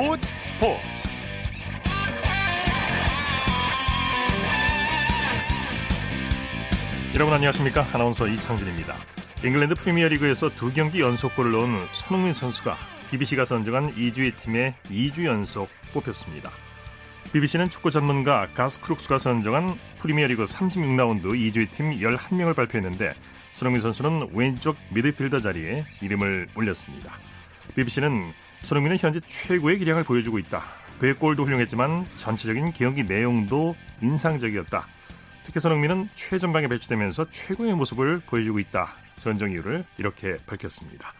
스포츠 스포츠. 여러분 안녕하십니까? 아나운서 이창진입니다. 잉글랜드 프리미어리그에서 두 경기 연속골을 넣은 손흥민 선수가 BBC가 선정한 이주의 팀에 2주 연속 뽑혔습니다. BBC는 축구 전문가 가스 크룩스가 선정한 프리미어리그 36라운드 이주의 팀 11명을 발표했는데 손흥민 선수는 왼쪽 미드필더 자리에 이름을 올렸습니다. BBC는 손흥민은 현재 최고의 기량을 보여주고 있다. 그의 골도 훌륭했지만 전체적인 경기 내용도 인상적이었다. 특히 손흥민은 최전방에 배치되면서 최고의 모습을 보여주고 있다. 선정 이유를 이렇게 밝혔습니다.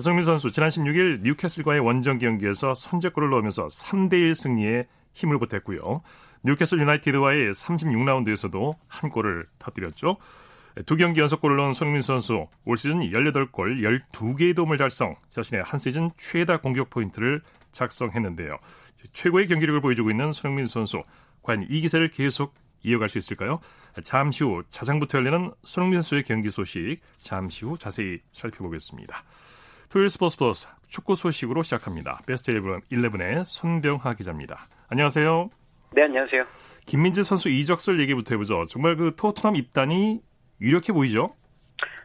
손흥민 선수 지난 16일 뉴캐슬과의 원정 경기에서 선제골을 넣으면서 3대1 승리에 힘을 보탰고요. 뉴캐슬 유나이티드와의 36라운드에서도 한 골을 터뜨렸죠. 두 경기 연속골을 넣은 손흥민 선수 올 시즌 18골 12개의 도움을 달성 자신의 한 시즌 최다 공격 포인트를 작성했는데요. 최고의 경기력을 보여주고 있는 손흥민 선수 과연 이 기세를 계속 이어갈 수 있을까요? 잠시 후 자정부터 열리는 손흥민 선수의 경기 소식 잠시 후 자세히 살펴보겠습니다. 토요일 스포츠 플러스 축구 소식으로 시작합니다. 베스트 11의 손병하 기자입니다. 안녕하세요. 네, 안녕하세요. 김민재 선수 이적설 얘기부터 해보죠. 정말 그 토트넘 입단이 유력해 보이죠?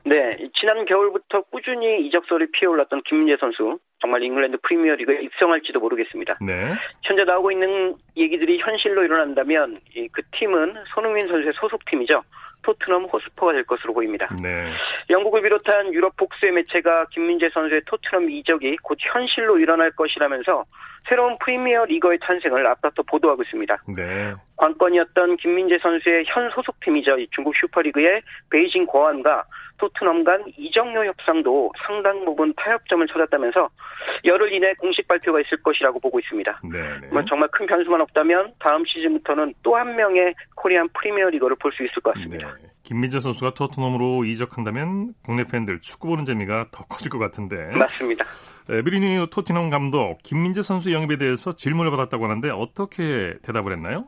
네, 지난 겨울부터 꾸준히 이적설이 피어올랐던 김민재 선수 정말 잉글랜드 프리미어리그에 입성할지도 모르겠습니다. 네. 현재 나오고 있는 얘기들이 현실로 일어난다면 그 팀은 손흥민 선수의 소속팀이죠. 토트넘 호스퍼가 될 것으로 보입니다. 네. 영국을 비롯한 유럽 복수의 매체가 김민재 선수의 토트넘 이적이 곧 현실로 일어날 것이라면서 새로운 프리미어 리거의 탄생을 앞다퉈 보도하고 있습니다. 네. 관건이었던 김민재 선수의 현 소속팀이죠. 중국 슈퍼리그의 베이징 고안과 토트넘 간 이적료 협상도 상당 부분 타협점을 찾았다면서 열흘 이내 공식 발표가 있을 것이라고 보고 있습니다. 네. 뭐 정말 큰 변수만 없다면 다음 시즌부터는 또 한 명의 코리안 프리미어 리거를 볼 수 있을 것 같습니다. 네. 김민재 선수가 토트넘으로 이적한다면 국내 팬들 축구 보는 재미가 더 커질 것 같은데. 맞습니다. 무리뉴 토트넘 감독 김민재 선수 영입에 대해서 질문을 받았다고 하는데 어떻게 대답을 했나요?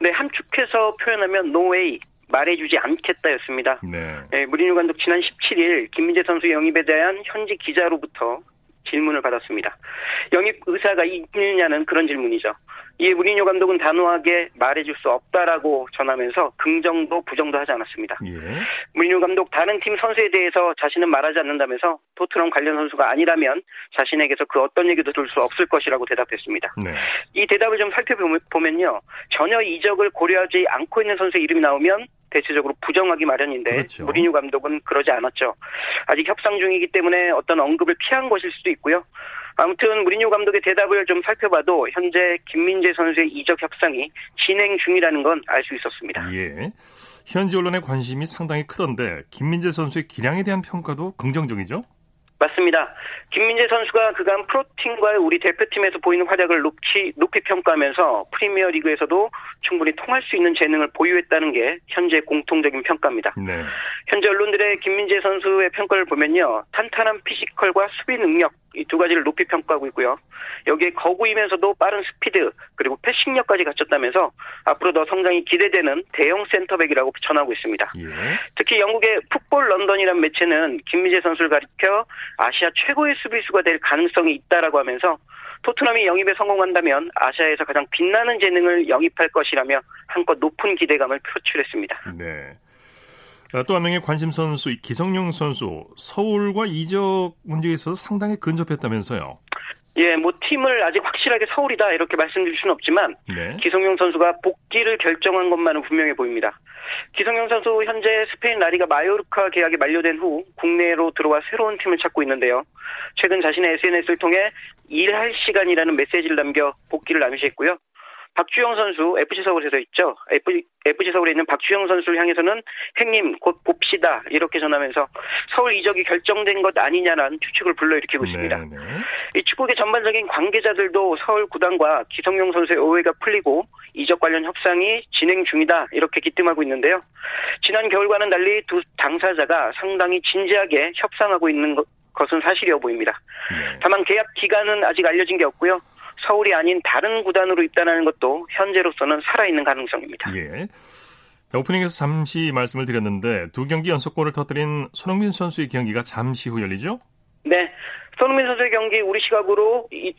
네, 함축해서 표현하면 no way 말해주지 않겠다였습니다. 네. 네, 무리뉴 감독 지난 17일 김민재 선수 영입에 대한 현지 기자로부터 질문을 받았습니다. 영입 의사가 있느냐는 그런 질문이죠. 이에 무리뉴 감독은 단호하게 말해줄 수 없다라고 전하면서 긍정도 부정도 하지 않았습니다. 예. 무리뉴 감독 다른 팀 선수에 대해서 자신은 말하지 않는다면서 토트넘 관련 선수가 아니라면 자신에게서 그 어떤 얘기도 들을 수 없을 것이라고 대답했습니다. 네. 이 대답을 좀 살펴보면요. 전혀 이적을 고려하지 않고 있는 선수의 이름이 나오면 대체적으로 부정하기 마련인데 그렇죠. 무리뉴 감독은 그러지 않았죠. 아직 협상 중이기 때문에 어떤 언급을 피한 것일 수도 있고요. 아무튼 무리뉴 감독의 대답을 좀 살펴봐도 현재 김민재 선수의 이적 협상이 진행 중이라는 건 알 수 있었습니다. 예. 현지 언론의 관심이 상당히 크던데 김민재 선수의 기량에 대한 평가도 긍정적이죠? 맞습니다. 김민재 선수가 그간 프로팀과의 우리 대표팀에서 보이는 활약을 높이, 높이 평가하면서 프리미어 리그에서도 충분히 통할 수 있는 재능을 보유했다는 게 현재 공통적인 평가입니다. 네. 현재 언론들의 김민재 선수의 평가를 보면요. 탄탄한 피지컬과 수비 능력 이 두 가지를 높이 평가하고 있고요. 여기에 거구이면서도 빠른 스피드 그리고 패싱력까지 갖췄다면서 앞으로 더 성장이 기대되는 대형 센터백이라고 전하고 있습니다. 예. 특히 영국의 풋볼 런던이라는 매체는 김민재 선수를 가리켜 아시아 최고의 수비수가 될 가능성이 있다라고 하면서 토트넘이 영입에 성공한다면 아시아에서 가장 빛나는 재능을 영입할 것이라며 한껏 높은 기대감을 표출했습니다. 네. 또 한 명의 관심 선수 기성용 선수 서울과 이적 문제에 있어서 상당히 근접했다면서요. 예, 뭐 팀을 아직 확실하게 서울이다 이렇게 말씀드릴 수는 없지만 네. 기성용 선수가 복귀를 결정한 것만은 분명해 보입니다. 기성용 선수 현재 스페인 라리가 마요르카 계약이 만료된 후 국내로 들어와 새로운 팀을 찾고 있는데요. 최근 자신의 SNS를 통해 일할 시간이라는 메시지를 남겨 복귀를 암시했고요. 박주영 선수 FC 서울에서 있죠. FC 서울에 있는 박주영 선수를 향해서는 행님 곧 봅시다 이렇게 전하면서 서울 이적이 결정된 것 아니냐는 추측을 불러일으키고 있습니다. 네, 네. 이 축구계 전반적인 관계자들도 서울 구단과 기성용 선수의 오해가 풀리고 이적 관련 협상이 진행 중이다 이렇게 기뜸하고 있는데요. 지난 겨울과는 달리 두 당사자가 상당히 진지하게 협상하고 있는 것, 것은 사실이어 보입니다. 네. 다만 계약 기간은 아직 알려진 게 없고요. 서울이 아닌 다른 구단으로 입단하는 것도 현재로서는 살아있는 가능성입니다. 예. 오프닝에서 잠시 말씀을 드렸는데 두 경기 연속골을 터뜨린 손흥민 선수의 경기가 잠시 후 열리죠? 네. 손흥민 선수의 경기 우리 시각으로 이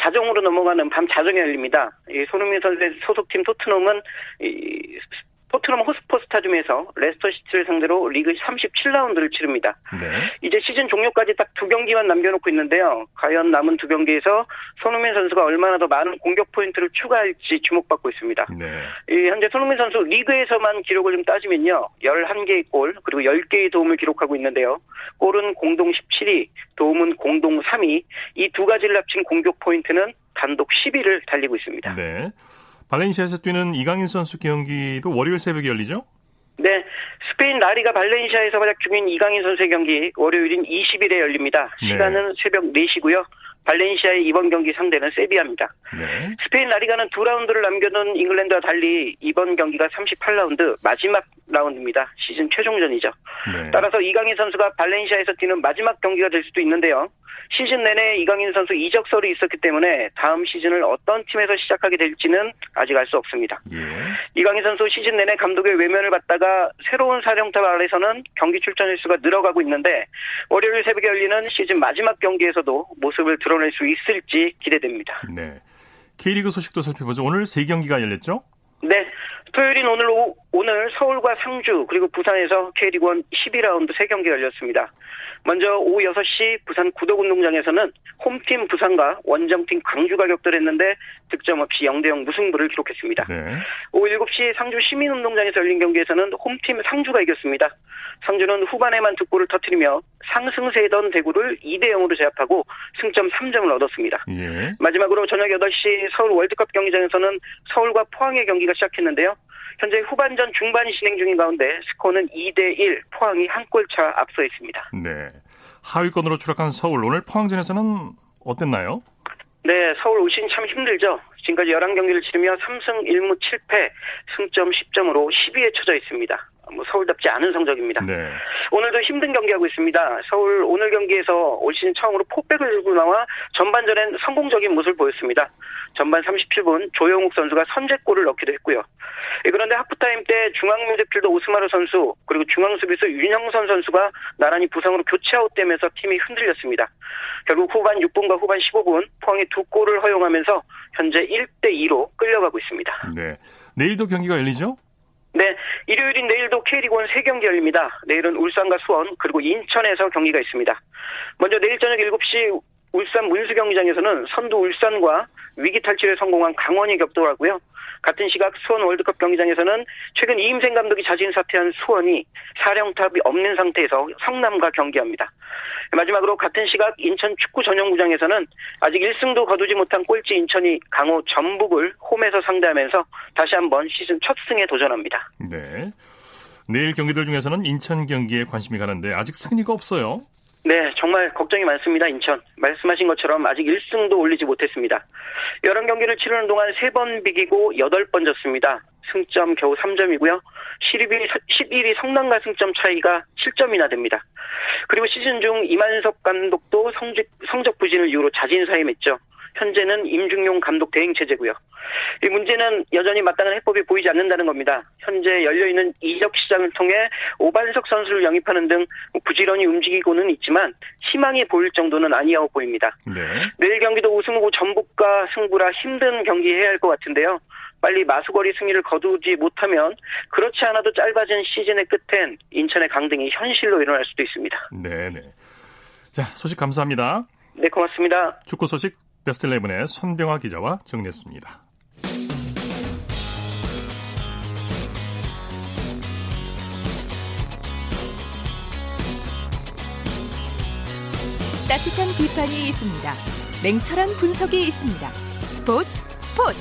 자정으로 넘어가는 밤 자정에 열립니다. 이 손흥민 선수의 소속팀 토트넘은 이 토트넘 홋스퍼 스타디움에서 레스터 시티를 상대로 리그 37라운드를 치릅니다. 네. 이제 시즌 종료까지 딱 두 경기만 남겨놓고 있는데요. 과연 남은 두 경기에서 손흥민 선수가 얼마나 더 많은 공격 포인트를 추가할지 주목받고 있습니다. 네. 현재 손흥민 선수 리그에서만 기록을 좀 따지면요. 11개의 골 그리고 10개의 도움을 기록하고 있는데요. 골은 공동 17위, 도움은 공동 3위. 이 두 가지를 합친 공격 포인트는 단독 10위를 달리고 있습니다. 네. 발렌시아에서 뛰는 이강인 선수 경기도 월요일 새벽에 열리죠? 네, 스페인 라리가 발렌시아에서 활약 중인 이강인 선수의 경기 월요일인 20일에 열립니다. 네. 시간은 네. 새벽 4시고요. 발렌시아의 이번 경기 상대는 세비야입니다. 네. 스페인 라리가는 두 라운드를 남겨둔 잉글랜드와 달리 이번 경기가 38라운드 마지막 라운드입니다. 시즌 최종전이죠. 네. 따라서 이강인 선수가 발렌시아에서 뛰는 마지막 경기가 될 수도 있는데요. 시즌 내내 이강인 선수 이적설이 있었기 때문에 다음 시즌을 어떤 팀에서 시작하게 될지는 아직 알 수 없습니다. 예. 이강인 선수 시즌 내내 감독의 외면을 받다가 새로운 사령탑 아래서는 경기 출전 횟수가 늘어가고 있는데 월요일 새벽에 열리는 시즌 마지막 경기에서도 모습을 드러 낼 수 있을지 기대됩니다. 네. K리그 소식도 살펴보죠. 오늘 세 경기가 열렸죠? 네. 토요일인 오늘 오, 오늘 서울과 상주 그리고 부산에서 K리그1 12라운드 3경기 열렸습니다. 먼저 오후 6시 부산 구덕운동장에서는 홈팀 부산과 원정팀 광주가 격돌했는데 득점 없이 0대0 무승부를 기록했습니다. 네. 오후 7시 상주 시민운동장에서 열린 경기에서는 홈팀 상주가 이겼습니다. 상주는 후반에만 두 골을 터뜨리며 상승세던 대구를 2대0으로 제압하고 승점 3점을 얻었습니다. 예. 마지막으로 저녁 8시 서울 월드컵 경기장에서는 서울과 포항의 경기가 시작했는데요. 현재 후반전 중반이 진행 중인 가운데 스코어는 2대 1 포항이 한 골 차 앞서 있습니다. 네. 하위권으로 추락한 서울 오늘 포항전에서는 어땠나요? 네, 서울 오신 참 힘들죠. 지금까지 11경기를 치르며 3승 1무 7패, 승점 10점으로 10위에 처져 있습니다. 뭐 서울답지 않은 성적입니다. 네. 오늘도 힘든 경기하고 있습니다. 서울 오늘 경기에서 올 시즌 처음으로 포백을 들고 나와 전반전엔 성공적인 모습을 보였습니다. 전반 37분 조영욱 선수가 선제골을 넣기도 했고요. 예, 그런데 하프타임 때 중앙 미드필더 오스마르 선수 그리고 중앙 수비수 윤영선 선수가 나란히 부상으로 교체 아웃되면서 팀이 흔들렸습니다. 결국 후반 6분과 후반 15분 포항이 두 골을 허용하면서 현재 1대 2로 끌려가고 있습니다. 네. 내일도 경기가 열리죠? 네, 일요일인 내일도 K리그1 3경기 열립니다. 내일은 울산과 수원 그리고 인천에서 경기가 있습니다. 먼저 내일 저녁 7시 울산 문수 경기장에서는 선두 울산과 위기 탈출에 성공한 강원이 격돌하고요. 같은 시각 수원 월드컵 경기장에서는 최근 이임생 감독이 자진 사퇴한 수원이 사령탑이 없는 상태에서 성남과 경기합니다. 마지막으로 같은 시각 인천 축구 전용구장에서는 아직 1승도 거두지 못한 꼴찌 인천이 강호 전북을 홈에서 상대하면서 다시 한번 시즌 첫 승에 도전합니다. 네. 내일 경기들 중에서는 인천 경기에 관심이 가는데 아직 승리가 없어요. 네, 정말 걱정이 많습니다, 인천. 말씀하신 것처럼 아직 1승도 올리지 못했습니다. 11경기를 치르는 동안 3번 비기고 8번 졌습니다. 승점 겨우 3점이고요. 11위, 11위 성남과 승점 차이가 7점이나 됩니다. 그리고 시즌 중 이만석 감독도 성적, 성적 부진을 이유로 자진 사임했죠. 현재는 임중용 감독 대행 체제고요. 이 문제는 여전히 마땅한 해법이 보이지 않는다는 겁니다. 현재 열려있는 이적 시장을 통해 오반석 선수를 영입하는 등 부지런히 움직이고는 있지만 희망이 보일 정도는 아니하고 보입니다. 네. 내일 경기도 우승 후보 전북과 승부라 힘든 경기 해야 할 것 같은데요. 빨리 마수거리 승리를 거두지 못하면 그렇지 않아도 짧아진 시즌의 끝엔 인천의 강등이 현실로 일어날 수도 있습니다. 네네. 자, 소식 감사합니다. 네, 고맙습니다. 축구 소식 베스트 11의 손병화 기자와 정리했습니다. 따뜻한 비판이 있습니다. 냉철한 분석이 있습니다. 스포츠 스포츠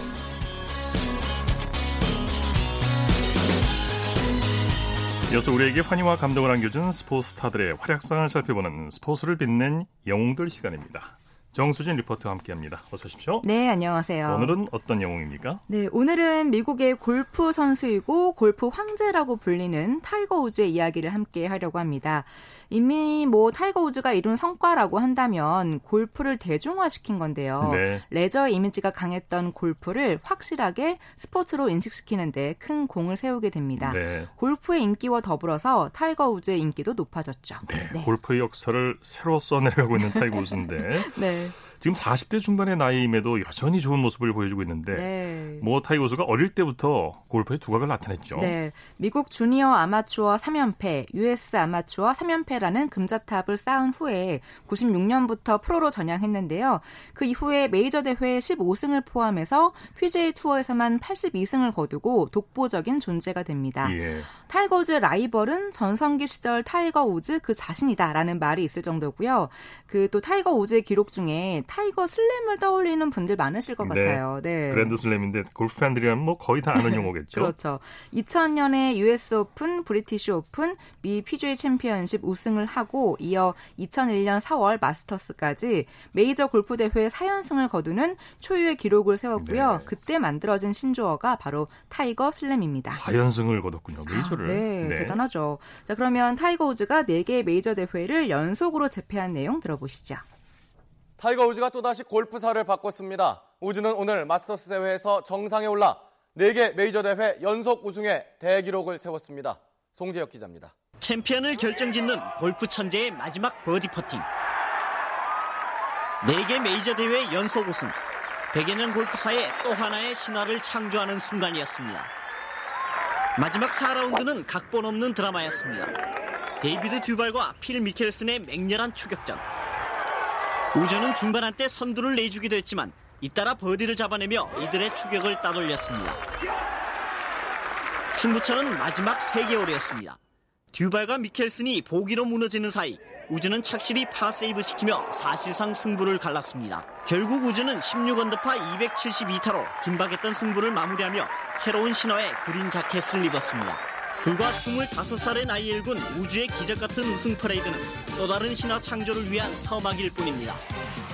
이어서 우리에게 환희와 감동을 안겨준 스포츠 스타들의 활약상을 살펴보는 스포츠를 빛낸 영웅들 시간입니다. 정수진 리포터와 함께합니다. 어서 오십시오. 네, 안녕하세요. 오늘은 어떤 영웅입니까? 네, 오늘은 미국의 골프 선수이고 골프 황제라고 불리는 타이거 우즈의 이야기를 함께 하려고 합니다. 이미 뭐 타이거 우즈가 이룬 성과라고 한다면 골프를 대중화시킨 건데요. 네. 레저 이미지가 강했던 골프를 확실하게 스포츠로 인식시키는데 큰 공을 세우게 됩니다. 네. 골프의 인기와 더불어서 타이거 우즈의 인기도 높아졌죠. 네. 네. 골프의 역사를 새로 써내려가고 있는 타이거 우즈인데. 네. 지금 40대 중반의 나이임에도 여전히 좋은 모습을 보여주고 있는데 네. 뭐 타이거 우즈가 어릴 때부터 골프에 두각을 나타냈죠. 네. 미국 주니어 아마추어 3연패, US 아마추어 3연패라는 금자탑을 쌓은 후에 96년부터 프로로 전향했는데요. 그 이후에 메이저 대회 15승을 포함해서 PGA 투어에서만 82승을 거두고 독보적인 존재가 됩니다. 예. 타이거 우즈 라이벌은 전성기 시절 타이거 우즈 그 자신이다라는 말이 있을 정도고요. 그 또 타이거 우즈의 기록 중에 타이거 슬램을 떠올리는 분들 많으실 것 네. 같아요. 네. 그랜드 슬램인데 골프 팬들이라면 뭐 거의 다 아는 용어겠죠. 그렇죠. 2000년에 US 오픈, 브리티시 오픈, 미 PGA 챔피언십 우승을 하고 이어 2001년 4월 마스터스까지 메이저 골프 대회 4연승을 거두는 초유의 기록을 세웠고요. 네. 그때 만들어진 신조어가 바로 타이거 슬램입니다. 4연승을 거뒀군요. 메이저를. 아, 네, 네, 대단하죠. 자, 그러면 타이거 우즈가 4개의 메이저 대회를 연속으로 제패한 내용 들어보시죠. 타이거 우즈가 또다시 골프사를 바꿨습니다. 우즈는 오늘 마스터스 대회에서 정상에 올라 4개 메이저 대회 연속 우승의 대기록을 세웠습니다. 송재혁 기자입니다. 챔피언을 결정짓는 골프 천재의 마지막 버디 퍼팅. 4개 메이저 대회 연속 우승. 100여 년 골프사에 또 하나의 신화를 창조하는 순간이었습니다. 마지막 4라운드는 각본 없는 드라마였습니다. 데이비드 듀발과 필 미켈슨의 맹렬한 추격전. 우즈는 중반 한때 선두를 내주기도 했지만 잇따라 버디를 잡아내며 이들의 추격을 따돌렸습니다. 승부처는 마지막 3개 홀이었습니다. 듀발과 미켈슨이 보기로 무너지는 사이 우즈는 착실히 파세이브 시키며 사실상 승부를 갈랐습니다. 결국 우즈는 16언더파 272타로 긴박했던 승부를 마무리하며 새로운 신화의 그린 자켓을 입었습니다. 불과 25살의 나이에 일군 우즈의 기적 같은 우승 퍼레이드는 또 다른 신화 창조를 위한 서막일 뿐입니다.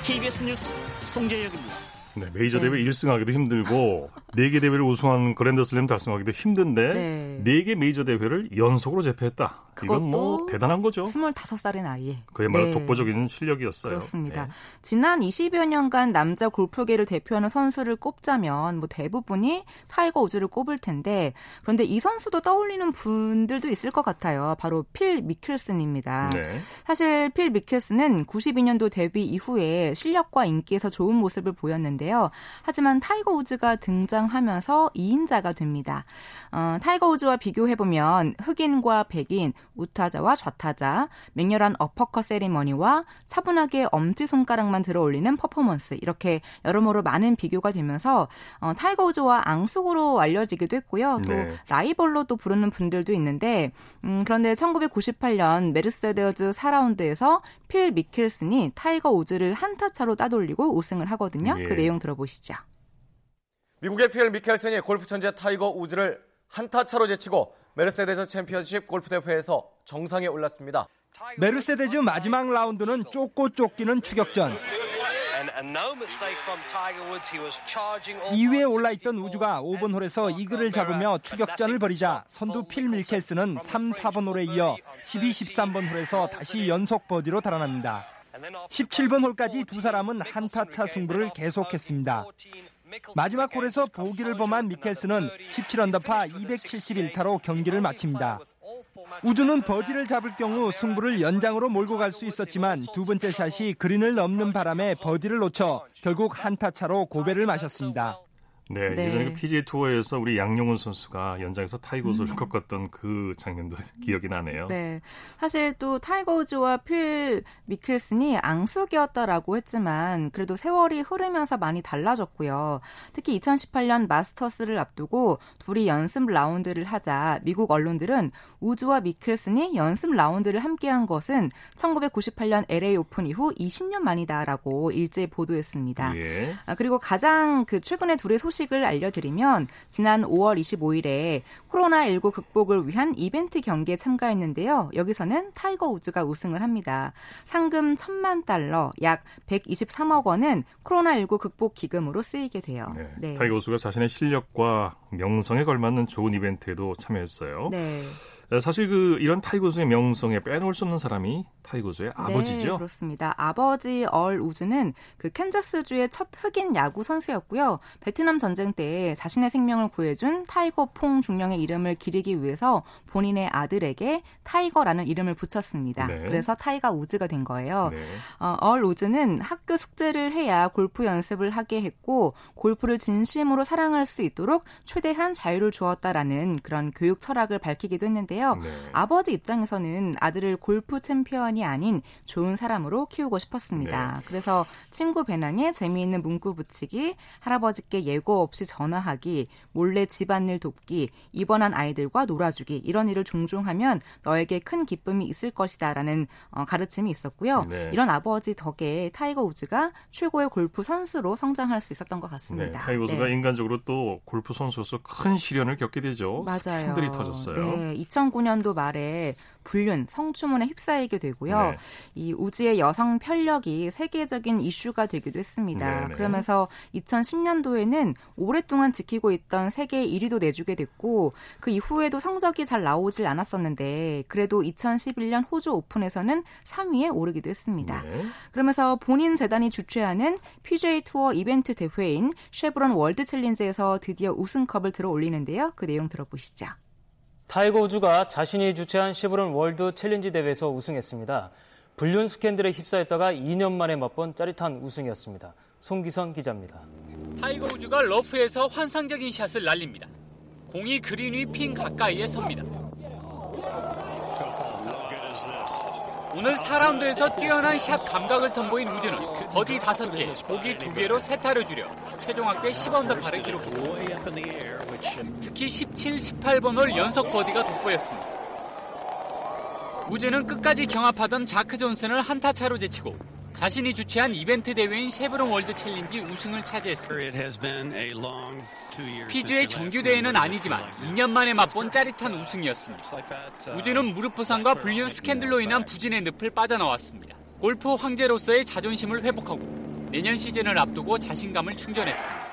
KBS 뉴스 송재혁입니다. 네, 메이저 대회 네. 1승하기도 힘들고 4개 대회를 우승한 그랜드슬램 달성하기도 힘든데 네. 4개 메이저 대회를 연속으로 제패했다. 이건 뭐 대단한 거죠. 25살의 나이에. 그야말로 네. 독보적인 실력이었어요. 그렇습니다. 네. 지난 20여 년간 남자 골프계를 대표하는 선수를 꼽자면 뭐 대부분이 타이거 우즈를 꼽을 텐데 그런데 이 선수도 떠올리는 분들도 있을 것 같아요. 바로 필 미켈슨입니다. 네. 사실 필 미켈슨은 92년도 데뷔 이후에 실력과 인기에서 좋은 모습을 보였는데 요. 하지만 타이거 우즈가 등장하면서 2인자가 됩니다. 어, 타이거 우즈와 비교해보면 흑인과 백인, 우타자와 좌타자, 맹렬한 어퍼컷 세리머니와 차분하게 엄지손가락만 들어 올리는 퍼포먼스 이렇게 여러모로 많은 비교가 되면서 어, 타이거 우즈와 앙숙으로 알려지기도 했고요. 또 네. 라이벌로 또 부르는 분들도 있는데 음, 그런데 1998년 메르세데즈 4라운드에서 필 미켈슨이 타이거 우즈를 한타 차로 따돌리고 우승을 하거든요. 그 예. 그 내용 들어보시죠. 미국의 필 미켈슨이 골프 천재 타이거 우즈를 한타 차로 제치고 메르세데스 챔피언십 골프 대회에서 정상에 올랐습니다. 메르세데즈 마지막 라운드는 쫓고 쫓기는 추격전. 2위에 올라있던 우즈가 5번 홀에서 이글을 잡으며 추격전을 벌이자 선두 필 미켈슨은 3, 4번 홀에 이어 12, 13번 홀에서 다시 연속 버디로 달아납니다. 17번 홀까지 두 사람은 한타차 승부를 계속했습니다. 마지막 홀에서 보기를 범한 미켈슨은 17언더파 271타로 경기를 마칩니다. 우즈는 버디를 잡을 경우 승부를 연장으로 몰고 갈 수 있었지만 두 번째 샷이 그린을 넘는 바람에 버디를 놓쳐 결국 한타 차로 고배를 마셨습니다. 네, 네. 예전에 그 PGA 투어에서 우리 양용은 선수가 연장에서 타이거 우즈를 음. 꺾었던 그 장면도 기억이 나네요. 네, 사실 또 타이거 우즈와 필 미켈슨이 앙숙이었다라고 했지만 그래도 세월이 흐르면서 많이 달라졌고요. 특히 2018년 마스터스를 앞두고 둘이 연습 라운드를 하자 미국 언론들은 우즈와 미켈슨이 연습 라운드를 함께한 것은 1998년 LA 오픈 이후 20년 만이다라고 일제히 보도했습니다. 예. 아, 그리고 가장 그 최근에 둘의 소식 소식을 알려드리면 지난 5월 25일에 코로나19 극복을 위한 이벤트 경기에 참가했는데요. 여기서는 타이거 우즈가 우승을 합니다. 상금 1천만 달러, 약 123억 원은 코로나19 극복 기금으로 쓰이게 돼요. 네, 네. 타이거 우즈가 자신의 실력과 명성에 걸맞는 좋은 이벤트에도 참여했어요. 네. 사실 그 이런 타이거 우즈의 명성에 빼놓을 수 없는 사람이 타이거 우즈의 아버지죠. 네, 그렇습니다. 아버지 얼 우즈는 그 캔자스주의 첫 흑인 야구 선수였고요. 베트남 전쟁 때 자신의 생명을 구해준 타이거 퐁 중령의 이름을 기리기 위해서 본인의 아들에게 타이거라는 이름을 붙였습니다. 네. 그래서 타이거 우즈가 된 거예요. 네. 어, 얼 우즈는 학교 숙제를 해야 골프 연습을 하게 했고 골프를 진심으로 사랑할 수 있도록 최대한 자유를 주었다라는 그런 교육 철학을 밝히기도 했는데 요. 네. 아버지 입장에서는 아들을 골프 챔피언이 아닌 좋은 사람으로 키우고 싶었습니다. 네. 그래서 친구 배낭에 재미있는 문구 붙이기, 할아버지께 예고 없이 전화하기, 몰래 집안일 돕기, 입원한 아이들과 놀아주기 이런 일을 종종 하면 너에게 큰 기쁨이 있을 것이다라는 어, 가르침이 있었고요. 네. 이런 아버지 덕에 타이거 우즈가 최고의 골프 선수로 성장할 수 있었던 것 같습니다. 네, 타이거 우즈가 네. 인간적으로 또 골프 선수로서 큰 시련을 겪게 되죠. 맞아요. 스캔들이 터졌어요. 네, 2009년도 말에 불륜, 성추문에 휩싸이게 되고요. 네. 이 우즈의 여성 편력이 세계적인 이슈가 되기도 했습니다. 네네. 네. 그러면서 2010년도에는 오랫동안 지키고 있던 세계 1위도 내주게 됐고 그 이후에도 성적이 잘 나오질 않았었는데 그래도 2011년 호주 오픈에서는 3위에 오르기도 했습니다. 네. 그러면서 본인 재단이 주최하는 PGA 투어 이벤트 대회인 쉐브론 월드 챌린지에서 드디어 우승컵을 들어 올리는데요. 그 내용 들어보시죠. 타이거 우즈가 자신이 주최한 쉐브론 월드 챌린지 대회에서 우승했습니다. 불륜 스캔들에 휩싸였다가 2년 만에 맛본 짜릿한 우승이었습니다. 송기성 기자입니다. 타이거 우즈가 러프에서 환상적인 샷을 날립니다. 공이 그린 위 핀 가까이에 섭니다. 오늘 4라운드에서 뛰어난 샷 감각을 선보인 우즈는 버디 5개, 보기 2개로 세 타를 줄여 최종 합계 10언더파를 기록했습니다. 특히 17, 18번 홀 연속 버디가 돋보였습니다. 우즈는 끝까지 경합하던 자크 존슨을 한타 차로 제치고 자신이 주최한 이벤트 대회인 쉐브론 월드 챌린지 우승을 차지했습니다. PGA 정규 대회는 아니지만 2년 만에 맛본 짜릿한 우승이었습니다. 우즈는 무릎 부상과 불륜 스캔들로 인한 부진의 늪을 빠져나왔습니다. 골프 황제로서의 자존심을 회복하고 내년 시즌을 앞두고 자신감을 충전했습니다.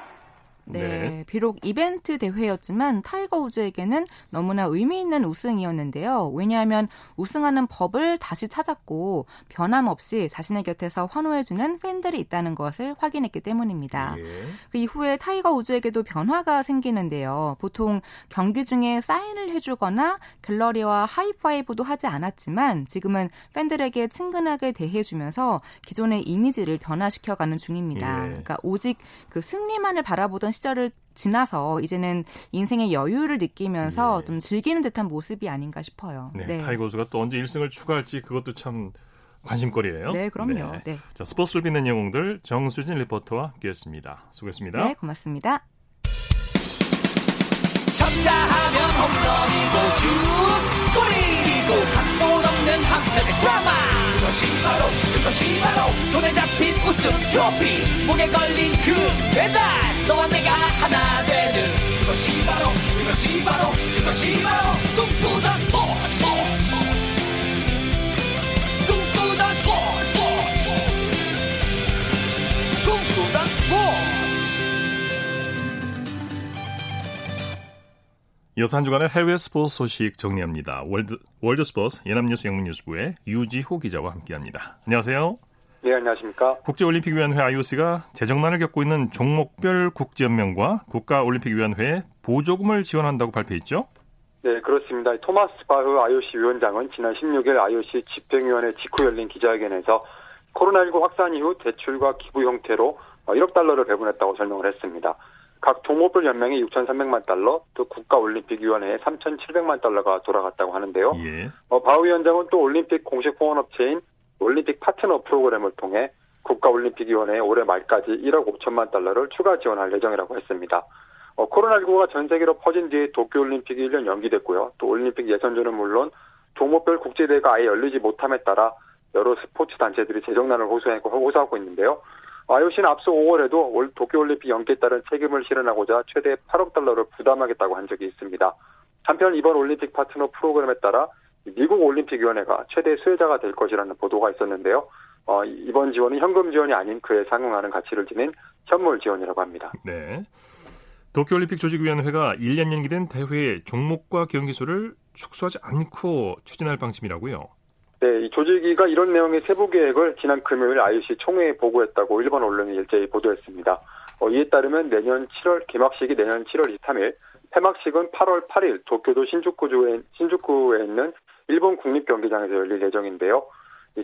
네, 네, 비록 이벤트 대회였지만 타이거 우즈에게는 너무나 의미 있는 우승이었는데요. 왜냐하면 우승하는 법을 다시 찾았고 변함없이 자신의 곁에서 환호해주는 팬들이 있다는 것을 확인했기 때문입니다. 예. 그 이후에 타이거 우즈에게도 변화가 생기는데요. 보통 경기 중에 사인을 해주거나 갤러리와 하이파이브도 하지 않았지만 지금은 팬들에게 친근하게 대해주면서 기존의 이미지를 변화시켜가는 중입니다. 예. 그러니까 오직 그 승리만을 바라보던 시절을 지나서 이제는 인생의 여유를 느끼면서 네. 좀 즐기는 듯한 모습이 아닌가 싶어요. 네, 네. 타이거즈가 또 언제 1승을 추가할지 그것도 참 관심거리예요. 네, 그럼요. 네. 네. 자, 스포츠를 빛낸 영웅들 정수진 리포터와 함께했습니다. 수고했습니다. 네, 고맙습니다. 쳤다 하면 홈런이고 슛 골이고 각본 없는 한편의 드라마 그것이 바로 그것이 바로 손에 잡힌 우승 트로피. 목에 걸린 그 배달. 너와 내가 하나 되는 그것이 바로 그것이 바로 그것이 바로. 꿈 이어서 한 주간의 해외 스포츠 소식 정리합니다. 월드, 월드 스포츠 연합뉴스 영문뉴스부의 유지호 기자와 함께합니다. 안녕하세요. 네, 안녕하십니까. 국제올림픽위원회 IOC가 재정난을 겪고 있는 종목별 국제연맹과 국가올림픽위원회에 보조금을 지원한다고 발표했죠? 네, 그렇습니다. 토마스 바흐 IOC 위원장은 지난 16일 IOC 집행위원회 직후 열린 기자회견에서 코로나19 확산 이후 대출과 기부 형태로 1억 달러를 배분했다고 설명을 했습니다. 각 동목별 연맹에 6,300만 달러, 또 국가올림픽위원회에 3,700만 달러가 돌아갔다고 하는데요. 예. 어, 바우 위원장은 또 올림픽 공식 후원업체인 올림픽 파트너 프로그램을 통해 국가올림픽위원회에 올해 말까지 1억 5천만 달러를 추가 지원할 예정이라고 했습니다. 어, 코로나19가 전 세계로 퍼진 뒤에 도쿄올림픽이 1년 연기됐고요. 또 올림픽 예선전은 물론 종목별 국제대회가 아예 열리지 못함에 따라 여러 스포츠 단체들이 재정난을 호소하고, 호소하고 있는데요. IOC는 앞서 5월에도 올 도쿄올림픽 연기에 따른 책임을 실현하고자 최대 8억 달러를 부담하겠다고 한 적이 있습니다. 한편 이번 올림픽 파트너 프로그램에 따라 미국 올림픽위원회가 최대 수혜자가 될 것이라는 보도가 있었는데요. 어, 이번 지원은 현금 지원이 아닌 그에 상응하는 가치를 지닌 현물 지원이라고 합니다. 네. 도쿄올림픽 조직위원회가 1년 연기된 대회의 종목과 경기 수를 축소하지 않고 추진할 방침이라고요. 네, 이 조직위가 이런 내용의 세부 계획을 지난 금요일 IOC 총회에 보고했다고 일본 언론이 일제히 보도했습니다. 어, 이에 따르면 내년 7월 개막식이 내년 7월 23일, 폐막식은 8월 8일 도쿄도 신주쿠주에 신주쿠에 있는 일본 국립 경기장에서 열릴 예정인데요.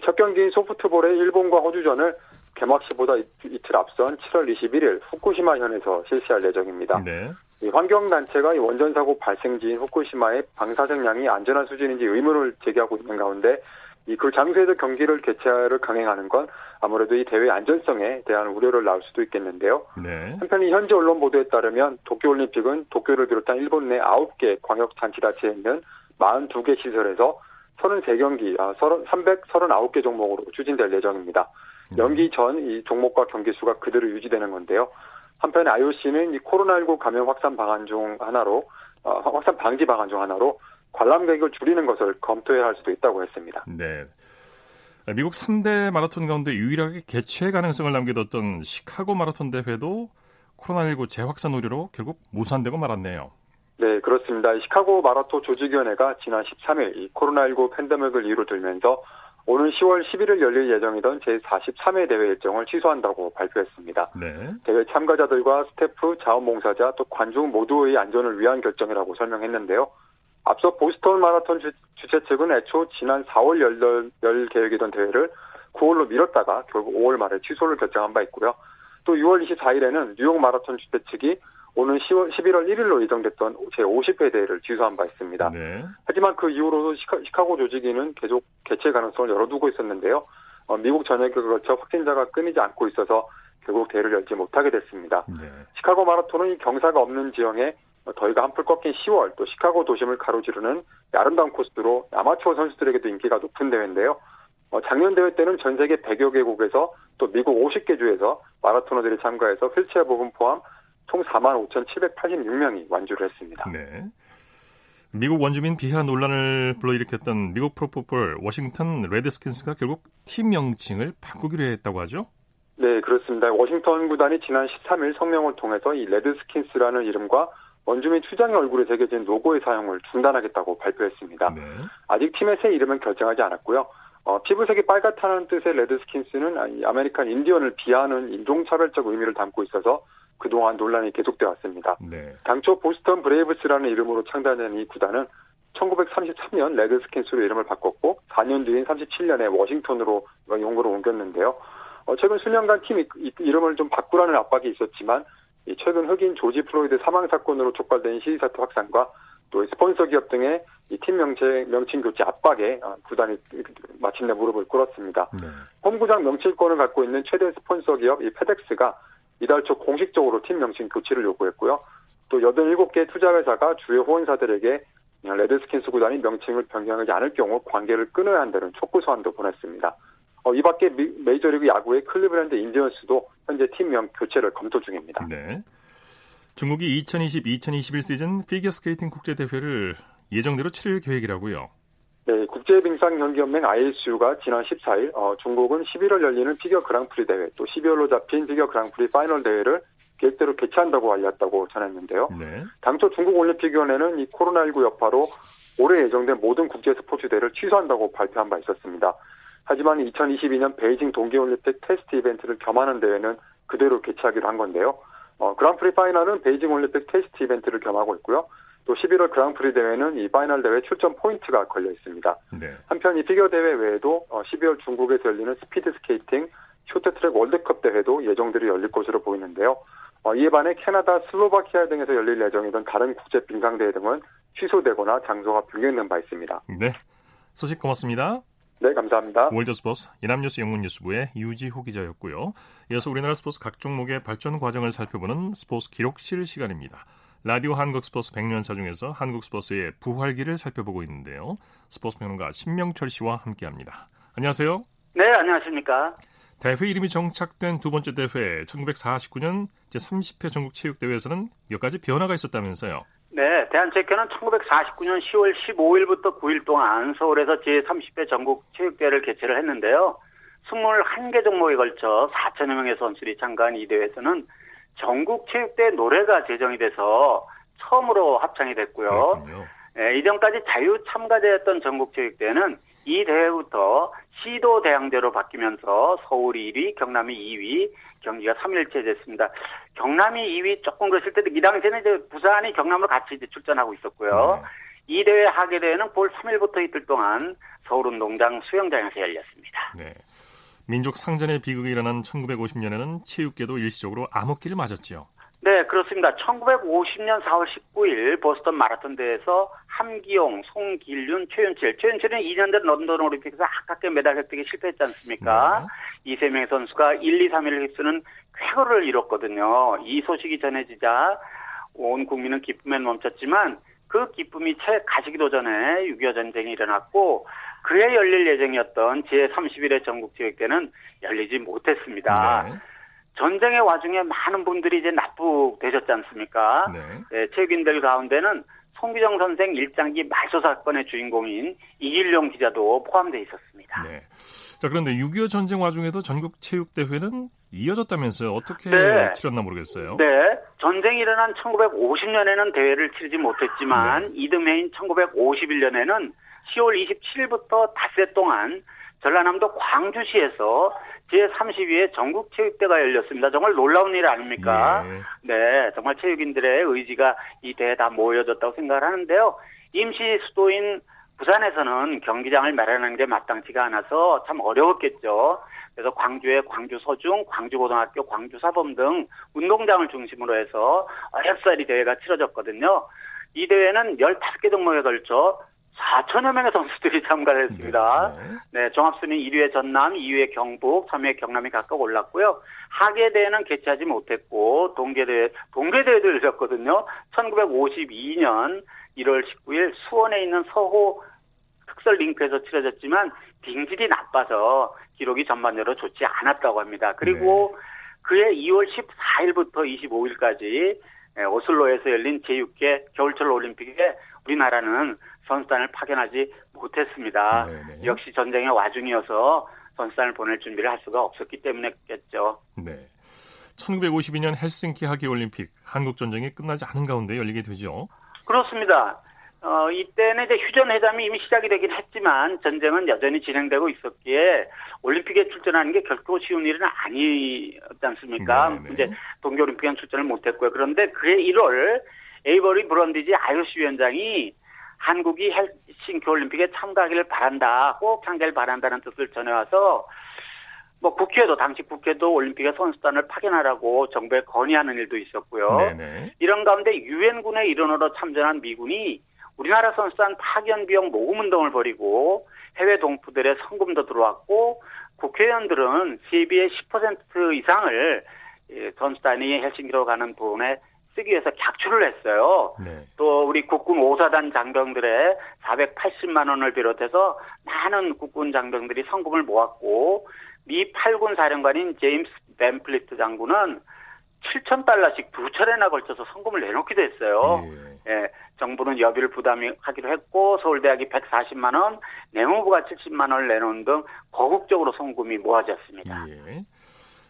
첫 경기인 소프트볼의 일본과 호주전을 개막식보다 이 틀 앞선 7월 21일 후쿠시마 현에서 실시할 예정입니다. 네. 환경단체가 원전 사고 발생지인 후쿠시마의 방사생량이 안전한 수준인지 의문을 제기하고 있는 가운데 이 그 장소에서 경기를 개최를 강행하는 건 아무래도 이 대회 안전성에 대한 우려를 낳을 수도 있겠는데요. 네. 한편 이 현지 언론 보도에 따르면 도쿄올림픽은 도쿄를 비롯한 일본 내 9개 광역단체단체에 있는 42개 시설에서 33경기, 339개 종목으로 추진될 예정입니다. 연기 전 이 종목과 경기 수가 그대로 유지되는 건데요. 한편 IOC는 이 코로나19 감염 확산 방안 중 하나로 어, 확산 방지 방안 중 하나로 관람객을 줄이는 것을 검토해야 할 수도 있다고 했습니다. 네. 미국 3대 마라톤 가운데 유일하게 개최 가능성을 남겨뒀던 시카고 마라톤 대회도 코로나19 재확산 우려로 결국 무산되고 말았네요. 네, 그렇습니다. 시카고 마라톤 조직위원회가 지난 13일 이 코로나19 팬데믹을 이유로 들면서 오는 10월 11일 열릴 예정이던 제43회 대회 일정을 취소한다고 발표했습니다. 네. 대회 참가자들과 스태프, 자원봉사자, 또 관중 모두의 안전을 위한 결정이라고 설명했는데요. 앞서 보스턴 마라톤 주, 주최 측은 애초 지난 4월 열, 열 계획이던 대회를 9월로 미뤘다가 결국 5월 말에 취소를 결정한 바 있고요. 또 6월 24일에는 뉴욕 마라톤 주최 측이 오는 10월, 11월 1일로 예정됐던 제50회 대회를 취소한 바 있습니다. 네. 하지만 그 이후로도 시카, 고 조직위는 계속 개최 가능성을 열어두고 있었는데요. 어, 미국 전역에 걸쳐 확진자가 끊이지 않고 있어서 결국 대회를 열지 못하게 됐습니다. 네. 시카고 마라톤은 경사가 없는 지형에 더위가 한풀 꺾인 10월 또 시카고 도심을 가로지르는 아름다운 코스로 아마추어 선수들에게도 인기가 높은 대회인데요. 어, 작년 대회 때는 전 세계 100여 개국에서 또 미국 50개 주에서 마라토너들이 참가해서 휠체어 부문 포함 총 4만 5,786명이 완주를 했습니다. 네. 미국 원주민 비하 논란을 불러일으켰던 미국 프로풋볼 워싱턴 레드스킨스가 결국 팀 명칭을 바꾸기로 했다고 하죠? 네, 그렇습니다. 워싱턴 구단이 지난 13일 성명을 통해서 이 레드스킨스라는 이름과 원주민 추장의 얼굴에 새겨진 로고의 사용을 중단하겠다고 발표했습니다. 네. 아직 팀의 새 이름은 결정하지 않았고요. 어, 피부색이 빨갛다는 뜻의 레드스킨스는 아메리칸 인디언을 비하하는 인종차별적 의미를 담고 있어서 그동안 논란이 계속돼 왔습니다. 네. 당초 보스턴 브레이브스라는 이름으로 창단된 이 구단은 1933년 레드스킨스로 이름을 바꿨고 4년 뒤인 37년에 워싱턴으로 연고를 옮겼는데요. 어, 최근 수년간 팀 이름을 좀 바꾸라는 압박이 있었지만 최근 흑인 조지 플로이드 사망 사건으로 촉발된 시위 사태 확산과 또 스폰서 기업 등의 이 팀 명칭, 명칭 교체 압박에 어, 구단이 마침내 무릎을 꿇었습니다. 네. 홈구장 명칭권을 갖고 있는 최대 스폰서 기업 이 페덱스가 이달 초 공식적으로 팀 명칭 교체를 요구했고요. 또 87개 투자회사가 주요 후원사들에게 레드스킨스 구단이 명칭을 변경하지 않을 경우 관계를 끊어야 한다는 촉구 서한도 보냈습니다. 어, 이 밖에 메이저리그 야구의 클리브랜드 인디언스도 현재 팀명 교체를 검토 중입니다. 네. 중국이 2020-2021 시즌 피겨스케이팅 국제대회를 예정대로 치를 계획이라고요. 네, 국제빙상경기연맹 ISU가 지난 14일 어, 중국은 11월 열리는 피겨 그랑프리 대회 또 12월로 잡힌 피겨 그랑프리 파이널 대회를 계획대로 개최한다고 알렸다고 전했는데요. 네. 당초 중국 올림픽위원회는 이 코로나19 여파로 올해 예정된 모든 국제 스포츠 대회를 취소한다고 발표한 바 있었습니다. 하지만 2022년 베이징 동계올림픽 테스트 이벤트를 겸하는 대회는 그대로 개최하기로 한 건데요. 어, 그랑프리 파이널은 베이징 올림픽 테스트 이벤트를 겸하고 있고요. 또 11월 그랑프리 대회는 이 파이널 대회 출전 포인트가 걸려 있습니다. 네. 한편 이 피겨 대회 외에도 12월 어, 중국에서 열리는 스피드 스케이팅 쇼트트랙 월드컵 대회도 예정대로 열릴 것으로 보이는데요. 어, 이에 반해 캐나다, 슬로바키아 등에서 열릴 예정이던 다른 국제 빙상 대회 등은 취소되거나 장소가 변경된 바 있습니다. 네. 소식 고맙습니다. 네, 감사합니다. 월드스포츠 이남뉴스 영문뉴스부의 유지호 기자였고요. 이어서 우리나라 스포츠 각 종목의 발전 과정을 살펴보는 스포츠 기록실 시간입니다. 라디오 한국 스포츠 100년사 중에서 한국 스포츠의 부활기를 살펴보고 있는데요. 스포츠 평론가 신명철 씨와 함께합니다. 안녕하세요. 네, 안녕하십니까. 대회 이름이 정착된 두 번째 대회 1949년 제30회 전국체육대회에서는 몇 가지 변화가 있었다면서요. 네, 대한체육회는 1949년 10월 15일부터 9일 동안 서울에서 제30회 전국 체육대회를 개최를 했는데요. 21개 종목에 걸쳐 4천여 명의 선수들이 참가한 이 대회에서는 전국 체육대 노래가 제정이 돼서 처음으로 합창이 됐고요. 예, 이전까지 자유 참가자였던 전국 체육대회는 이 대회부터 시도 대항대로 바뀌면서 서울이 1위, 경남이 2위, 경기가 3일째 됐습니다. 경남이 2위 조금 그랬을 때도 이 당시에는 이제 부산이 경남으로 같이 이제 출전하고 있었고요. 네. 이 대회 하계 대회는 볼 3일부터 이틀 동안 서울운동장 수영장에서 열렸습니다. 네. 민족 상전의 비극이 일어난 1950년에는 체육계도 일시적으로 암흑기를 맞았지요. 네, 그렇습니다. 1950년 4월 19일 보스턴 마라톤 대회에서 함기용, 송길륜, 최윤철. 최윤철은 2년 전 런던 올림픽에서 아깝게 메달 획득에 실패했지 않습니까? 이세 명의 선수가 1, 2, 3위를 휩쓰는 쾌거를 이뤘거든요. 이 소식이 전해지자 온 국민은 기쁨에 멈췄지만 그 기쁨이 채 가시기도 전에 6.25 전쟁이 일어났고 그해 열릴 예정이었던 제31회 전국체육대는 열리지 못했습니다. 네. 전쟁의 와중에 많은 분들이 이제 납북되셨지 않습니까? 네. 네, 체육인들 가운데는 송기정 선생 일장기 말소 사건의 주인공인 이길용 기자도 포함되어 있었습니다. 네. 자, 그런데 6.25 전쟁 와중에도 전국 체육대회는 이어졌다면서요. 어떻게 네. 치렀나 모르겠어요. 네, 전쟁이 일어난 1950년에는 대회를 치르지 못했지만 이듬해인 1951년에는 10월 27일부터 닷새 동안 전라남도 광주시에서 제32회 전국체육대가 열렸습니다. 정말 놀라운 일 아닙니까? 예. 네, 정말 체육인들의 의지가 이 대회에 다 모여졌다고 생각을 하는데요. 임시 수도인 부산에서는 경기장을 마련하는 게 마땅치가 않아서 참 어려웠겠죠. 그래서 광주의 광주 서중, 광주고등학교, 광주사범 등 운동장을 중심으로 해서 어렵사리 대회가 치러졌거든요. 이 대회는 15개 종목에 걸쳐 4천여 명의 선수들이 참가를 했습니다. 네, 종합순위 1위의 전남, 2위의 경북, 3위의 경남이 각각 올랐고요. 하계 대회는 개최하지 못했고 동계 대회, 동계 대회도 열렸거든요. 1952년 1월 19일 수원에 있는 서호 특설 링크에서 치러졌지만 빙질이 나빠서 기록이 전반적으로 좋지 않았다고 합니다. 그리고 그해 2월 14일부터 25일까지 오슬로에서 열린 제6개 겨울철 올림픽에 우리나라는 선수단을 파견하지 못했습니다. 역시 전쟁의 와중이어서 선수단을 보낼 준비를 할 수가 없었기 때문에겠죠. 네. 1952년 헬싱키 하계올림픽 한국 전쟁이 끝나지 않은 가운데 열리게 되죠. 그렇습니다. 어, 이때는 이제 휴전 회담이 이미 시작이 되긴 했지만 전쟁은 여전히 진행되고 있었기에 올림픽에 출전하는 게 결코 쉬운 일은 아니었지 않습니까? 네네. 이제 동계올림픽엔 출전을 못했고요. 그런데 그해 1월 에이버리 브런디지 IOC 위원장이 한국이 헬싱키 올림픽에 참가하기를 바란다, 꼭 참가를 바란다는 뜻을 전해와서 뭐 국회도 당시 국회도 올림픽에 선수단을 파견하라고 정부에 건의하는 일도 있었고요. 네네. 이런 가운데 유엔군의 일원으로 참전한 미군이 우리나라 선수단 파견 비용 모금 운동을 벌이고 해외 동포들의 성금도 들어왔고 국회의원들은 세비의 10% 이상을 예, 선수단이 헬싱키로 가는 돈에 쓰기 위해서 객출을 했어요. 네. 또 우리 국군 5사단 장병들의 480만 원을 비롯해서 많은 국군 장병들이 성금을 모았고 미 8군 사령관인 제임스 벤플리트 장군은 7천 달러씩 두 차례나 걸쳐서 성금을 내놓기도 했어요. 예, 정부는 여비를 부담하기로 했고 서울대학이 140만 원, 내무부가 70만 원을 내놓은 등 거국적으로 성금이 모아졌습니다. 예.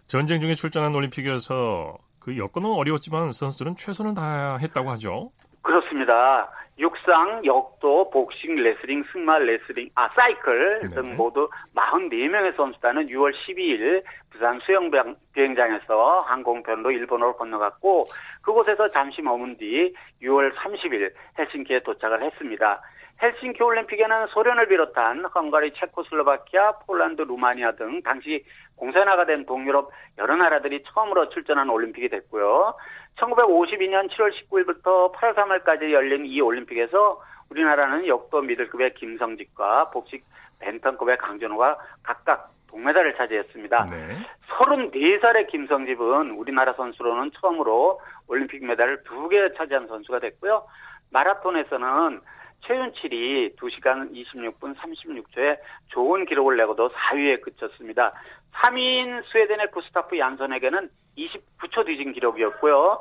전쟁 중에 출전한 올림픽에서 그 여건은 어려웠지만 선수들은 최선을 다했다고 하죠. 그렇습니다. 육상, 역도, 복싱, 레슬링, 승마, 레슬링, 아, 사이클 등 모두 44명의 선수단은 6월 12일 부산 수영 비행장에서 항공편으로 일본으로 건너갔고 그곳에서 잠시 머문 뒤 6월 30일 헬싱키에 도착을 했습니다. 헬싱키 올림픽에는 소련을 비롯한 헝가리, 체코슬로바키아, 폴란드, 루마니아 등 당시 공산화가 된 동유럽 여러 나라들이 처음으로 출전한 올림픽이 됐고요. 1952년 7월 19일부터 8월 3일까지 열린 이 올림픽에서 우리나라는 역도 미들급의 김성직과 복식 벤턴급의 강준호가 각각 동메달을 차지했습니다. 네. 34살의 김성집은 우리나라 선수로는 처음으로 올림픽 메달을 두 개 차지한 선수가 됐고요. 마라톤에서는 최윤칠이 2시간 26분 36초에 좋은 기록을 내고도 4위에 그쳤습니다. 3위인 스웨덴의 구스타프 얀선에게는 29초 뒤진 기록이었고요.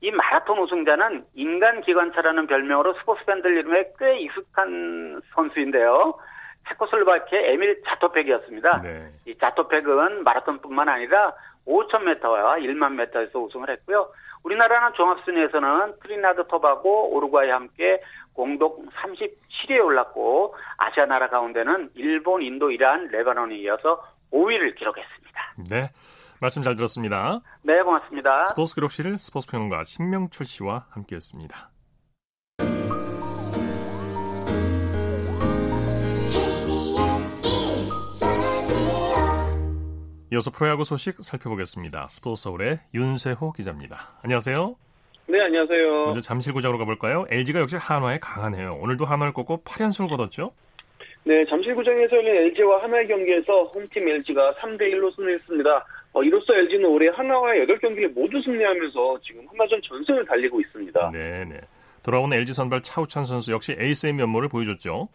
이 마라톤 우승자는 인간 기관차라는 별명으로 스포츠 팬들 이름에 꽤 익숙한 선수인데요. 체코슬로바키아 에밀 자토펙이었습니다. 네. 이 자토펙은 마라톤뿐만 아니라 5,000m와 1만 m에서 우승을 했고요. 우리나라는 종합순위에서는 트리니다드 토바고 우루과이 함께 공동 37위에 올랐고 아시아 나라 가운데는 일본, 인도, 이란, 레바논에 이어서 5위를 기록했습니다. 네. 말씀 잘 들었습니다. 네, 고맙습니다. 스포츠 기록실 스포츠 평론가 신명철 씨와 함께했습니다. 이어서 프로야구 소식 살펴보겠습니다. 스포츠 서울의 윤세호 기자입니다. 안녕하세요. 네, 안녕하세요. 먼저 잠실구장으로 가볼까요? LG가 역시 한화에 강하네요. 오늘도 한화를 꺾고 8연승을 거뒀죠? 네, 잠실구장에서 열린 LG와 한화의 경기에서 홈팀 LG가 3대1로 승리했습니다. 어, 이로써 LG는 올해 한화와의 8경기를 모두 승리하면서 지금 한화전 전승을 달리고 있습니다. 네 네. 돌아온 LG 선발 차우찬 선수 역시 에이스의 면모를 보여줬죠.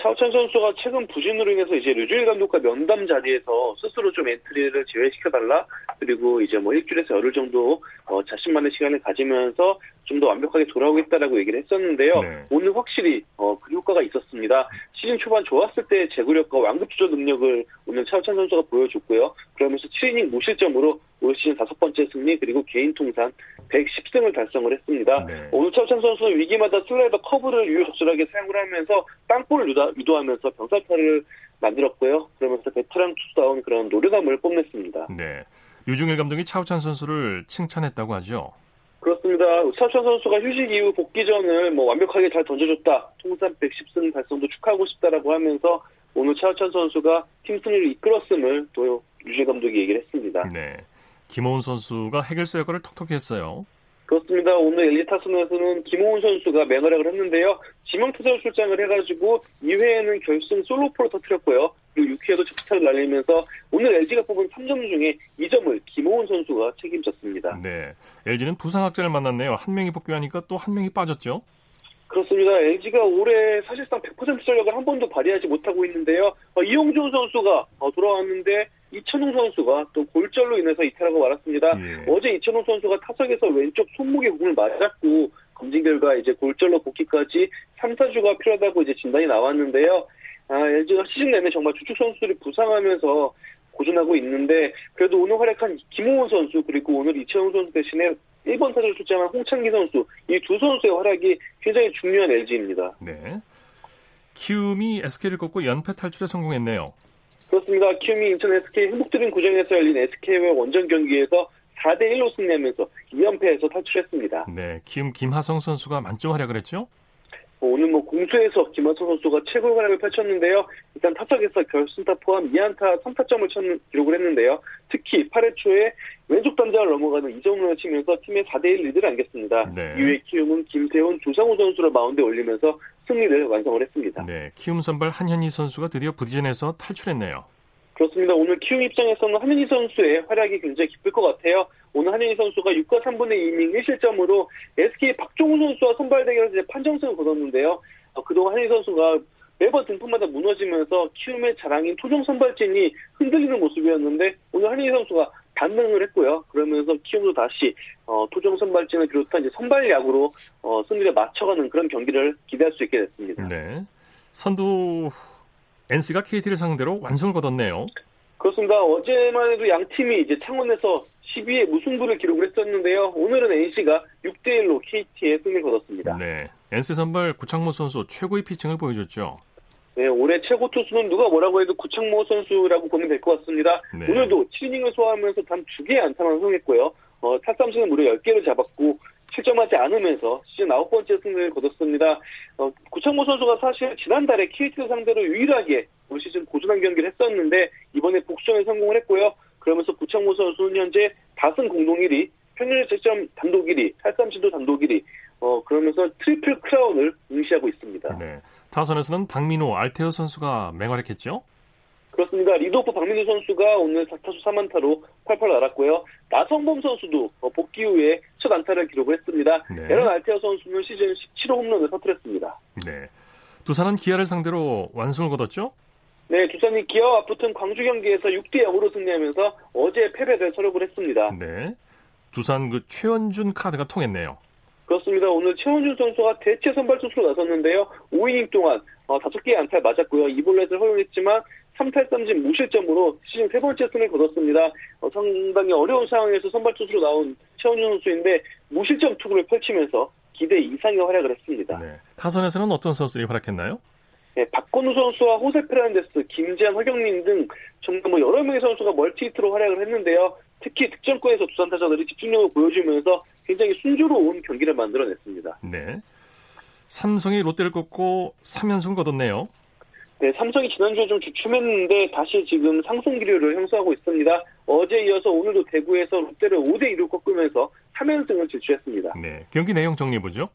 차우찬 선수가 최근 부진으로 인해서 이제 류중일 감독과 면담 자리에서 스스로 좀 엔트리를 제외시켜달라. 그리고 이제 뭐 일주일에서 열흘 정도 어, 자신만의 시간을 가지면서 좀 더 완벽하게 돌아오겠다라고 얘기를 했었는데요. 네. 오늘 확실히 어, 그 효과가 있었습니다. 시즌 초반 좋았을 때 제구력과 완급 조절 능력을 오늘 차우찬 선수가 보여줬고요. 그러면서 7이닝 무실점으로 올 시즌 다섯 번째 승리 그리고 개인 통산 110승을 달성을 했습니다. 네. 오늘 차우찬 선수는 위기마다 슬라이더 커브를 유효적절하게 사용을 하면서 땅볼을 유도, 유도하면서 병살타를 만들었고요. 그러면서 베테랑 투수다운 그런 노련함을 뽐냈습니다. 네. 류중일 감독이 차우찬 선수를 칭찬했다고 하죠. 그렇습니다. 차우찬 선수가 휴식 이후 복귀전을 뭐 완벽하게 잘 던져줬다. 통산 110승 달성도 축하하고 싶다라고 하면서 오늘 차우찬 선수가 팀 승리를 이끌었음을 또 류중일 감독이 얘기를 했습니다. 네. 김호훈 선수가 해결사 역할을 톡톡히 했어요. 그렇습니다. 오늘 엘리 타선에서는 김호훈 선수가 맹활약을 했는데요. 지명타자로 출장을 해가지고 2회에는 결승 솔로포를 터뜨렸고요. 그리고 6회에도 적시타를 날리면서 오늘 LG가 뽑은 3점 중에 2점을 김호훈 선수가 책임졌습니다. 네. LG는 부상 학자를 만났네요. 한 명이 복귀하니까 또 한 명이 빠졌죠. 그렇습니다. LG가 올해 사실상 100% 전력을 한 번도 발휘하지 못하고 있는데요. 어, 이용준 선수가 어, 돌아왔는데 이천웅 선수가 또 골절로 인해서 이탈하고 말았습니다. 예. 어제 이천웅 선수가 타석에서 왼쪽 손목에 공을 맞았고 검진 결과 이제 골절로 복귀까지 3, 4주가 필요하다고 이제 진단이 나왔는데요. 아, LG가 시즌 내내 정말 주축 선수들이 부상하면서 고전하고 있는데 그래도 오늘 활약한 김호훈 선수 그리고 오늘 이천웅 선수 대신에 1번 타자로 출장한 홍창기 선수 이 두 선수의 활약이 굉장히 중요한 LG입니다. 네. 키움이 SK를 꺾고 연패 탈출에 성공했네요. 그렇습니다. 키움이 인천 SK 행복드림 구장에서 열린 SK의 원정 경기에서 4대 1로 승리하면서 2연패에서 탈출했습니다. 네. 키움 김하성 선수가 만점 활약을 했죠? 어, 오늘 뭐 공수에서 김하성 선수가 최고의 활약을 펼쳤는데요. 일단 타석에서 결승타 포함 2안타 3타점을 쳤는 기록을 했는데요. 특히 8회 초에 왼쪽 담장을 넘어가는 이점을 치면서 팀의 4대1 리드를 안겼습니다. 네. 이후에 키움은 김태훈, 조상우 선수를 마운드에 올리면서 승리를 완성을 했습니다. 네. 키움 선발 한현희 선수가 드디어 부디전에서 탈출했네요. 그렇습니다. 오늘 키움 입장에서는 한현희 선수의 활약이 굉장히 기쁠 것 같아요. 오늘 한현희 선수가 6과 3분의 2이닝 1실점으로 SK 박종우 선수와 선발 대결에서 이제 판정승을 거뒀는데요. 어, 그동안 한현희 선수가 매번 등판마다 무너지면서 키움의 자랑인 토종 선발진이 흔들리는 모습이었는데 오늘 한현희 선수가 반등을 했고요. 그러면서 키움도 다시 어, 토종 선발진을 비롯한 이제 선발 야구로 어, 승리를 맞춰가는 그런 경기를 기대할 수 있게 됐습니다. 네. 선두 NC가 KT를 상대로 완승을 거뒀네요. 그렇습니다. 어제만 해도 양 팀이 이제 창원에서 12회 무승부를 기록을 했었는데요. 오늘은 NC가 6대 1로 KT에 승리를 거뒀습니다. 네. NC 선발 구창모 선수 최고의 피칭을 보여줬죠. 네, 올해 최고 투수는 누가 뭐라고 해도 구창모 선수라고 보면 될 것 같습니다. 네. 오늘도 7이닝을 소화하면서 단 2개의 안타만 성했고요. 어, 타삼진은 무려 10개를 잡았고 실점하지 않으면서 시즌 9번째 승리를 거뒀습니다. 어, 구창모 선수가 사실 지난달에 KT를 상대로 유일하게 올 시즌 고전한 경기를 했었는데 이번에 복수에 성공을 했고요. 그러면서 구창모 선수는 현재 다승 공동 1위, 평균 실점 단독 1위, 탈삼진도 단독 1위, 어, 그러면서 트리플 크라운을 응시하고 있습니다. 네. 타선에서는 박민우, 알테어 선수가 맹활약했죠. 그렇습니다. 리드오프 박민우 선수가 오늘 4타수 3안타로 펄펄 날았고요. 나성범 선수도 어, 복귀 후에 첫 안타를 기록을 했습니다. 네. 애런 알테어 선수는 시즌 17호 홈런을 터뜨렸습니다. 네. 두산은 기아를 상대로 완승을 거뒀죠. 네, 두산이 기아와 맞붙은 광주 경기에서 6대 0으로 승리하면서 어제 패배를 설욕을 했습니다. 네. 두산 그 최원준 카드가 통했네요. 그렇습니다. 오늘 최원준 선수가 대체 선발 투수로 나섰는데요. 5이닝 동안 어, 5개의 안타를 맞았고요. 2볼넷을 허용했지만 3탈삼진 무실점으로 시즌 세 번째 승을 거뒀습니다. 어, 상당히 어려운 상황에서 선발 투수로 나온 최원준 선수인데 무실점 투구를 펼치면서 기대 이상의 활약을 했습니다. 네. 타선에서는 어떤 선수들이 활약했나요? 네, 박건우 선수와 호세 페르난데스, 김재환, 허경민 등 정말 뭐 여러 명의 선수가 멀티히트로 활약을 했는데요. 특히 득점권에서 두산 타자들이 집중력을 보여주면서 굉장히 순조로운 경기를 만들어냈습니다. 네. 삼성이 롯데를 꺾고 3연승 거뒀네요. 네, 삼성이 지난주에 좀 주춤했는데 다시 지금 상승 기류를 형성하고 있습니다. 어제 이어서 오늘도 대구에서 롯데를 5대 2로 꺾으면서 3연승을 질주했습니다. 네, 경기 내용 정리해 보죠.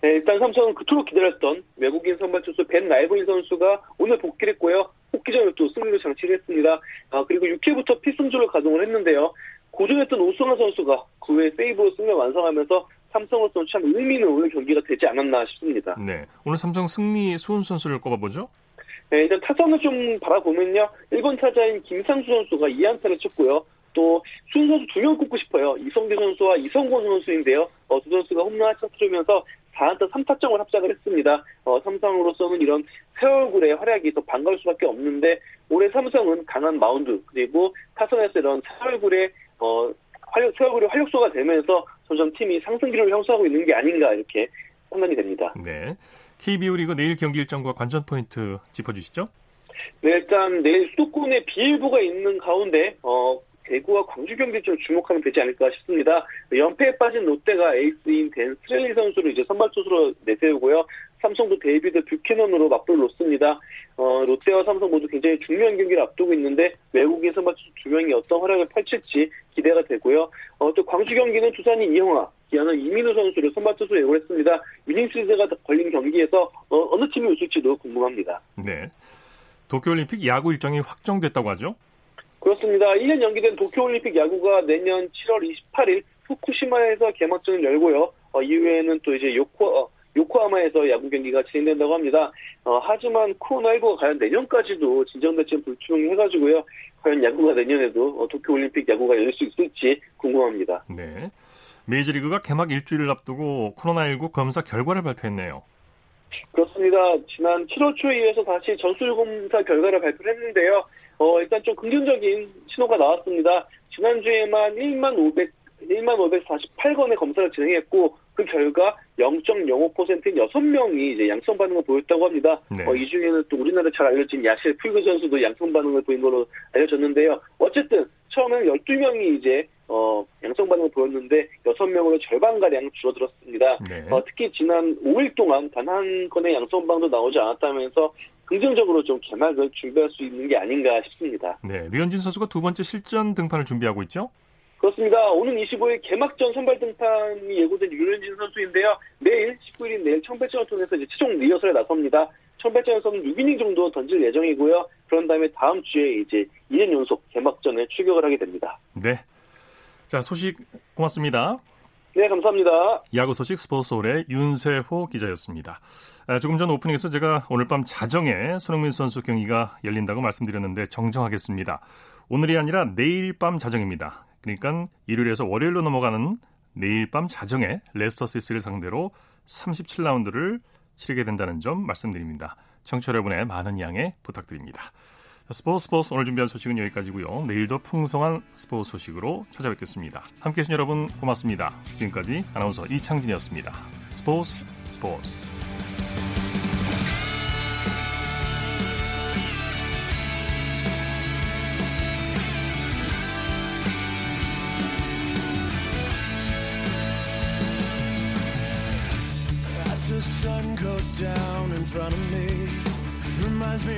네, 일단 삼성은 그토록 기다렸던 외국인 선발 투수 벤 라이브리 선수가 오늘 복귀를 했고요. 복귀전을 또 승리를 장치를 했습니다. 아, 그리고 6회부터 필승조를 가동을 했는데요. 고전했던 오승환 선수가 9회 세이브로 승리 완성하면서 삼성으로서는 참 의미 있는 오늘 경기가 되지 않았나 싶습니다. 네, 오늘 삼성 승리 수훈 선수를 꼽아보죠. 네, 일단 타선을 좀 바라보면요. 1번 타자인 김상수 선수가 2안타를 쳤고요. 또 수훈 선수 두 명 꼽고 싶어요. 이성규 선수와 이성권 선수인데요. 어, 두 선수가 홈런 쳐주면서 4안타 3타점을 합작을 했습니다. 어, 삼성으로서는 이런 새 얼굴의 활약이 더 반가울 수밖에 없는데 올해 삼성은 강한 마운드 그리고 타선에서 이런 새 얼굴의 어, 활력, 새 얼굴의 활력소가 되면서 점점 팀이 상승기를 형성하고 있는 게 아닌가 이렇게 판단이 됩니다. 네. KBO 리그 내일 경기 일정과 관전 포인트 짚어주시죠. 네, 일단 내일 수도권에 비 예보가 있는 가운데 어, 대구와 광주 경기 좀 주목하면 되지 않을까 싶습니다. 연패에 빠진 롯데가 에이스인 댄 스트레일리 선수를 이제 선발 투수로 내세우고요. 삼성도 데이비드 뷰캐넌으로 맞불 놓습니다. 어, 롯데와 삼성 모두 굉장히 중요한 경기를 앞두고 있는데 외국인 선발 투수 두 명이 어떤 활약을 펼칠지 기대가 되고요. 어, 또 광주 경기는 두산이 이영화, 기아는 이민우 선수를 선발 투수로 예고했습니다. 위닝 시리즈가 걸린 경기에서 어, 어느 팀이 웃을지도 궁금합니다. 네. 도쿄올림픽 야구 일정이 확정됐다고 하죠? 그렇습니다. 1년 연기된 도쿄올림픽 야구가 내년 7월 28일 후쿠시마에서 개막전을 열고요. 어, 이후에는 또 이제 요코, 어, 요코하마에서 야구 경기가 진행된다고 합니다. 어, 하지만 코로나19가 과연 내년까지도 진정될지 불투명해가지고요. 과연 야구가 내년에도 어, 도쿄올림픽 야구가 열릴 수 있을지 궁금합니다. 네. 메이저리그가 개막 일주일을 앞두고 코로나19 검사 결과를 발표했네요. 그렇습니다. 지난 7월 초에 이어서 다시 전술 검사 결과를 발표했는데요. 어, 일단 좀 긍정적인 신호가 나왔습니다. 지난주에만 1만 500, 1만 548건의 검사를 진행했고, 그 결과 0.05%인 6명이 이제 양성 반응을 보였다고 합니다. 네. 어, 이 중에는 또 우리나라 잘 알려진 야실 풀그 선수도 양성 반응을 보인 걸로 알려졌는데요. 어쨌든 처음에는 12명이 이제 어, 양성 반응을 보였는데 6명으로 절반가량 줄어들었습니다. 네. 어, 특히 지난 5일 동안 단 한 건의 양성 반응도 나오지 않았다면서 긍정적으로 좀 개막을 준비할 수 있는 게 아닌가 싶습니다. 네. 류현진 선수가 두 번째 실전 등판을 준비하고 있죠? 그렇습니다. 오는 25일 개막전 선발 등판이 예고된 유현진 선수인데요. 내일 19일인 내일 청배전을 통해서 이제 최종 리허설에 나섭니다. 청배전에서는 6이닝 정도 던질 예정이고요. 그런 다음에 다음 주에 이제 2년 연속 개막전에 출격을 하게 됩니다. 네. 자, 소식 고맙습니다. 네, 감사합니다. 야구 소식 스포츠홀의 윤세호 기자였습니다. 아, 조금 전 오프닝에서 제가 오늘 밤 자정에 손흥민 선수 경기가 열린다고 말씀드렸는데 정정하겠습니다. 오늘이 아니라 내일 밤 자정입니다. 그러니까 일요일에서 월요일로 넘어가는 내일 밤 자정에 레스터 시스를 상대로 37라운드를 치르게 된다는 점 말씀드립니다. 청취자 여러분의 많은 양해 부탁드립니다. 스포츠 스포츠 오늘 준비한 소식은 여기까지고요. 내일도 풍성한 스포츠 소식으로 찾아뵙겠습니다. 함께해 주신 여러분 고맙습니다. 지금까지 아나운서 이창진이었습니다. 스포츠 스포츠 down in front of me, reminds me